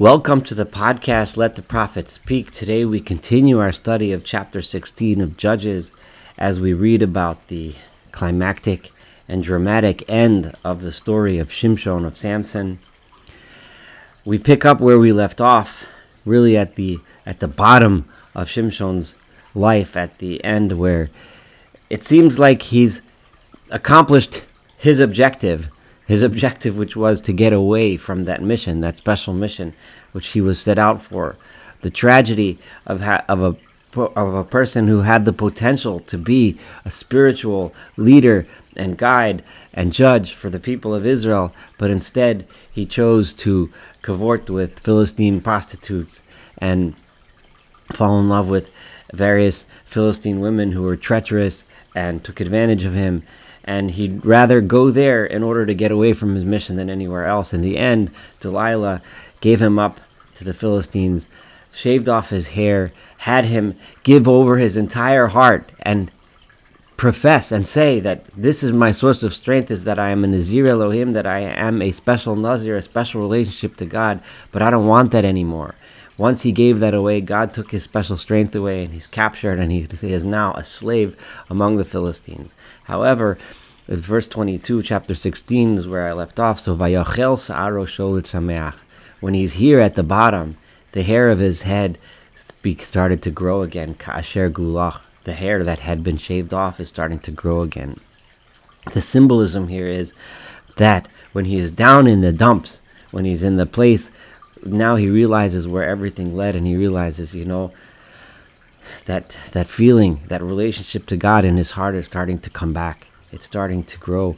Welcome to the podcast Let the Prophet Speak. Today we continue our study of chapter 16 of Judges as we read about the climactic and dramatic end of the story of Shimshon of Samson. We pick up where we left off, really at the at the bottom of Shimshon's life at the end where it seems like he's accomplished his objective his objective, which was to get away from that mission, that special mission, which he was set out for. The tragedy of, ha- of a of a person who had the potential to be a spiritual leader and guide and judge for the people of Israel, but instead he chose to cavort with Philistine prostitutes and fall in love with various Philistine women who were treacherous and took advantage of him and he'd rather go there in order to get away from his mission than anywhere else. In the end, Delilah gave him up to the Philistines, shaved off his hair, had him give over his entire heart, and profess and say that this is my source of strength is that I am a Nazir Elohim, that I am a special Nazir, a special relationship to God, but I don't want that anymore. Once he gave that away, God took his special strength away and he's captured and he, is now a slave among the Philistines. However, verse 22, chapter 16 is where I left off. So, Sa'aro When he's here at the bottom, the hair of his head started to grow again. Ka'asher Gulach. The hair that had been shaved off is starting to grow again. The symbolism here is that when he is down in the dumps, when he's in the place now he realizes where everything led and he realizes you know that that feeling that relationship to god in his heart is starting to come back. It's starting to grow.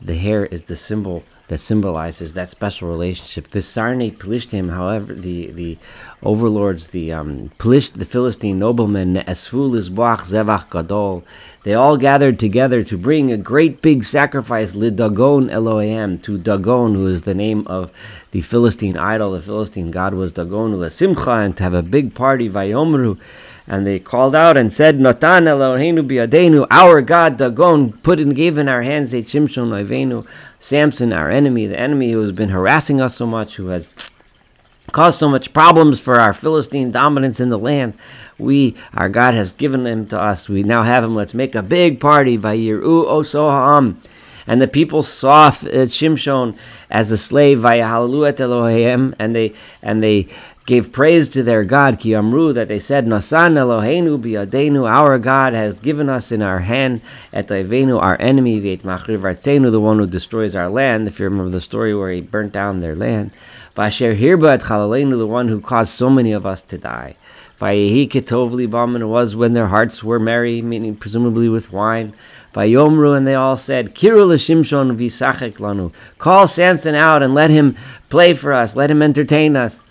The hair is the symbol that symbolizes that special relationship. The Visarne Pelishtim, however, the, the overlords, the um, Pelish, the Philistine noblemen, Esfu Zevach Gadol, they all gathered together to bring a great big sacrifice, Lidagon Elohim, to Dagon, who is the name of the Philistine idol. The Philistine god was Dagon, Simcha, and to have a big party, Vayomru. And they called out and said, Natan Eloheinu biadenu, our God Dagon, put and gave in our hands a Shimshon Oivenu, Samson, our enemy, the enemy who has been harassing us so much, who has caused so much problems for our Philistine dominance in the land. We, our God, has given him to us. We now have him. Let's make a big party. by Vayiru Osoham. And the people saw uh, Shimshon as the slave, Vayahalu et Elohim, and they and they gave praise to their God, Ki Amru, that they said, Nasan Eloheinu biadenu, our God has given us in our hand, et our enemy, Veit Machriv Artzenu, the one who destroys our land, if you remember the story where he burnt down their land. Vasher Hirba et Chalalenu, the one who caused so many of us to die. Vayehi Ketov it was when their hearts were merry, meaning presumably with wine. Vayomru, and they all said, Kiru l'shimshon v'sachek lanu. Call Samson out and let him play for us, let him entertain us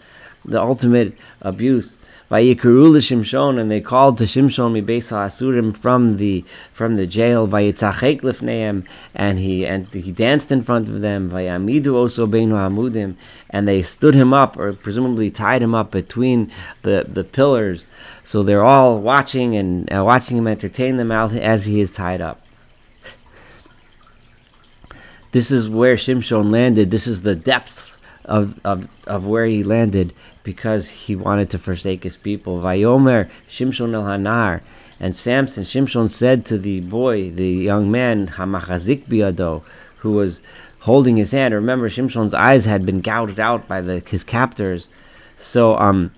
the ultimate abuse. Vayikuru Shimshon, and they called to Shimshon mibesa asurim from the from the jail. Vayitzachek lifneim, and he and he danced in front of them. Vayamidu oso beinu amudim, and they stood him up, or presumably tied him up between the the pillars. So they're all watching and uh, watching him entertain them out as he is tied up. This is where Shimshon landed. This is the depths of, of, of where he landed because he wanted to forsake his people. Vayomer Shimshon el Hanar. And Samson, Shimshon said to the boy, the young man, Hamachazik biado, who was holding his hand. Remember, Shimshon's eyes had been gouged out by the, his captors. So um,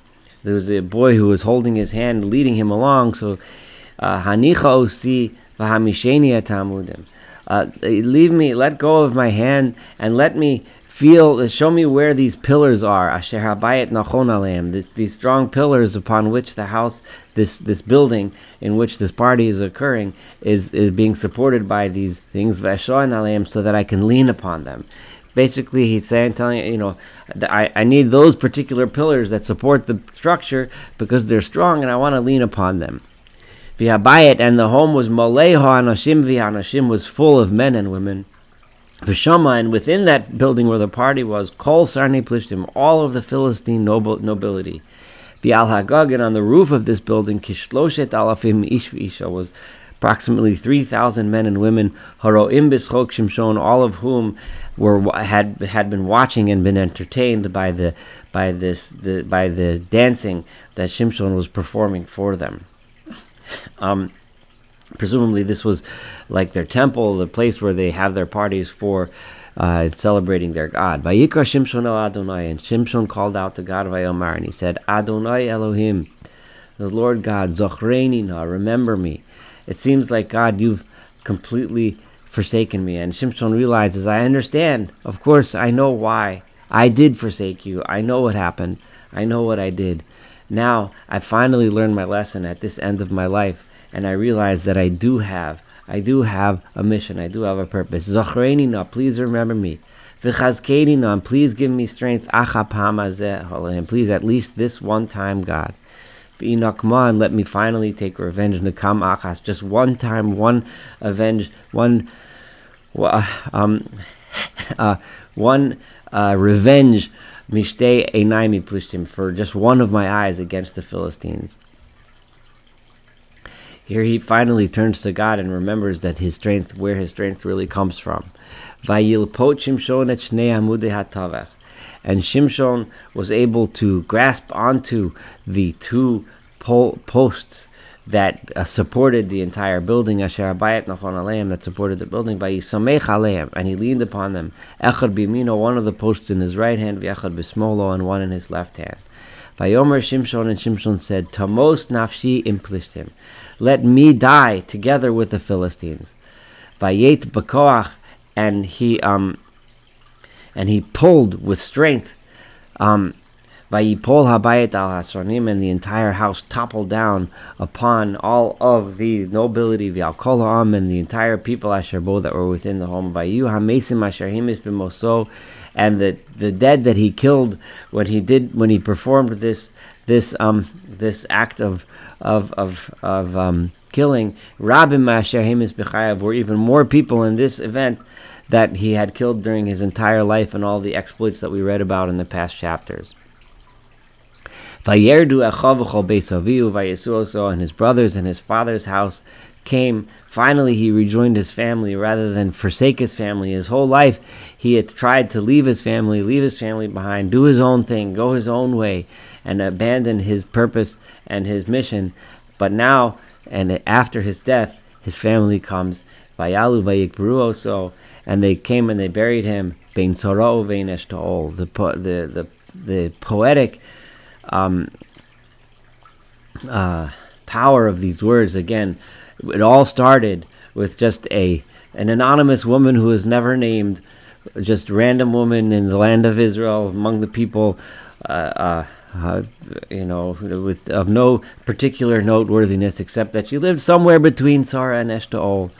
there was a boy who was holding his hand, leading him along. So uh, Hanicha osi v'hamisheni atamudim. Uh, leave me, let go of my hand, and let me feel uh, show me where these pillars are. Asher habayit nachon this, these strong pillars upon which the house this this building in which this party is occurring is is being supported by these things veshoin aleim so that I can lean upon them. Basically he's saying telling you know I, I need those particular pillars that support the structure because they're strong and I want to lean upon them. V'habayit and the home was maleha anashim v'anashim was full of men and women Vishama, and within that building where the party was, Kol Sarni Plishtim, all of the Philistine noble, nobility. The Al Hagag, and on the roof of this building, Kishloshet Alafim Ish Isha was approximately 3,000 men and women, Haroim Bishok Shimshon, all of whom were had had been watching and been entertained by the by this the by the dancing that Shimshon was performing for them. Um, presumably, this was like their temple, the place where they have their parties for uh, celebrating their God. Vayikra Shimshon el Adonai, and Shimshon called out to God Vayomar, and he said, Adonai Elohim, the Lord God, Zochreini na, remember me. It seems like God, you've completely forsaken me. And Shimshon realizes, I understand. Of course, I know why. I did forsake you. I know what happened. I know what I did. Now I finally learned my lesson at this end of my life, and I realize that I do have, I do have a mission. I do have a purpose. Zochreini na, please remember me. V'chazkeini na, please give me strength. Achapam Please, at least this one time, God. V'inakma, and let me finally take revenge. Nakam achas, just one time, one avenge, one, um, uh, one uh, revenge Mishtei Einaimi Plishtim, for just one of my eyes against the Philistines. Here he finally turns to God and remembers that his strength, where his strength really comes from. And Shimshon was able to grasp onto the two posts that uh, supported the entire building, Asher Abayat Nachon Aleim, that supported the building, by Yisamech Aleim, and he leaned upon them. Echad Bimino, one of the posts in his right hand, Vyechad Bismolo, and one in his left hand. Vayomer Shimshon, and Shimshon said, Tamos Nafshi Implishtim, let me die together with the Philistines. Vayet Bakoach, and he, um, and he pulled with strength, um, Vayipol habayit al hasronim, and the entire house toppled down upon all of the nobility, v'al am, and the entire people asherbo that were within the home. Vayu hamesim asher himis b'moso, and the the dead that he killed when he did when he performed this this um this act of of of of um, killing. Rabim asher himis b'chayav were even more people in this event that he had killed during his entire life and all the exploits that we read about in the past chapters. Vayerdu Achavachol Beisaviu Vayesuoso, and his brothers and his father's house came. Finally, he rejoined his family rather than forsake his family. His whole life, he had tried to leave his family, leave his family behind, do his own thing, go his own way, and abandon his purpose and his mission. But now, and after his death, his family comes. Vayalu Vayikbruoso, and they came and they buried him. Bein Sorao Vein the the the poetic um, uh, power of these words. Again, it all started with just a an anonymous woman who was never named, just random woman in the land of Israel among the people. Uh, uh, uh, you know, with of no particular noteworthiness except that she lived somewhere between Tzorah and Eshtaol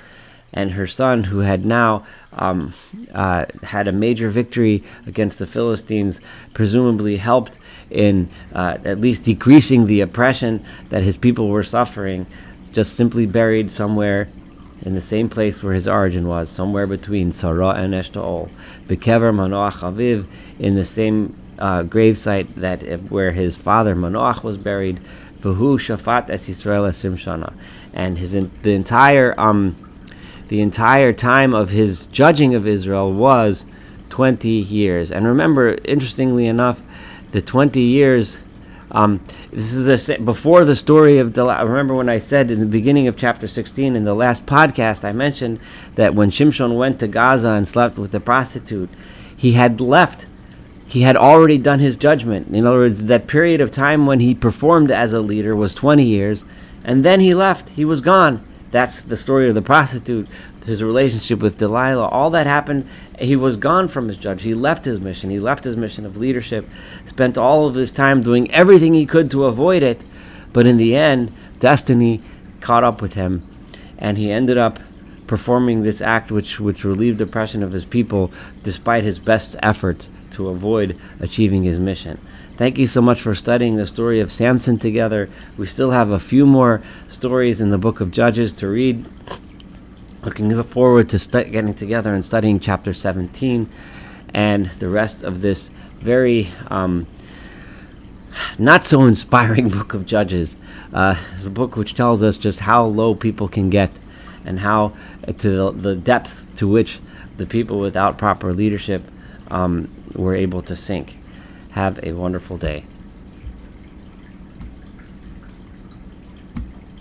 and her son, who had now um, uh, had a major victory against the Philistines, presumably helped in uh, at least decreasing the oppression that his people were suffering, just simply buried somewhere in the same place where his origin was, somewhere between Tzorah and Eshtaol, Bekever Manoach Aviv, in the same uh, gravesite that where his father Manoach was buried, Vahu Shafat Es Yisrael Esim Shana, and his the entire um, the entire time of his judging of Israel was 20 years. And remember, interestingly enough, the 20 years. Um, this is the before the story of Delilah. Remember when I said in the beginning of chapter 16 in the last podcast, I mentioned that when Shimshon went to Gaza and slept with the prostitute, he had left. He had already done his judgment. In other words, that period of time when he performed as a leader was 20 years, and then he left. He was gone. That's the story of the prostitute, his relationship with Delilah. All that happened. He was gone from his judge. He left his mission. He left his mission of leadership, spent all of his time doing everything he could to avoid it. But in the end, destiny caught up with him, and he ended up performing this act which, which relieved the oppression of his people despite his best efforts to avoid achieving his mission. Thank you so much for studying the story of Samson together. We still have a few more stories in the book of Judges to read. Looking forward to stu- getting together and studying chapter 17 and the rest of this very um, not so inspiring book of Judges. Uh, a book which tells us just how low people can get and how to the, the depth to which the people without proper leadership um, were able to sink. Have a wonderful day.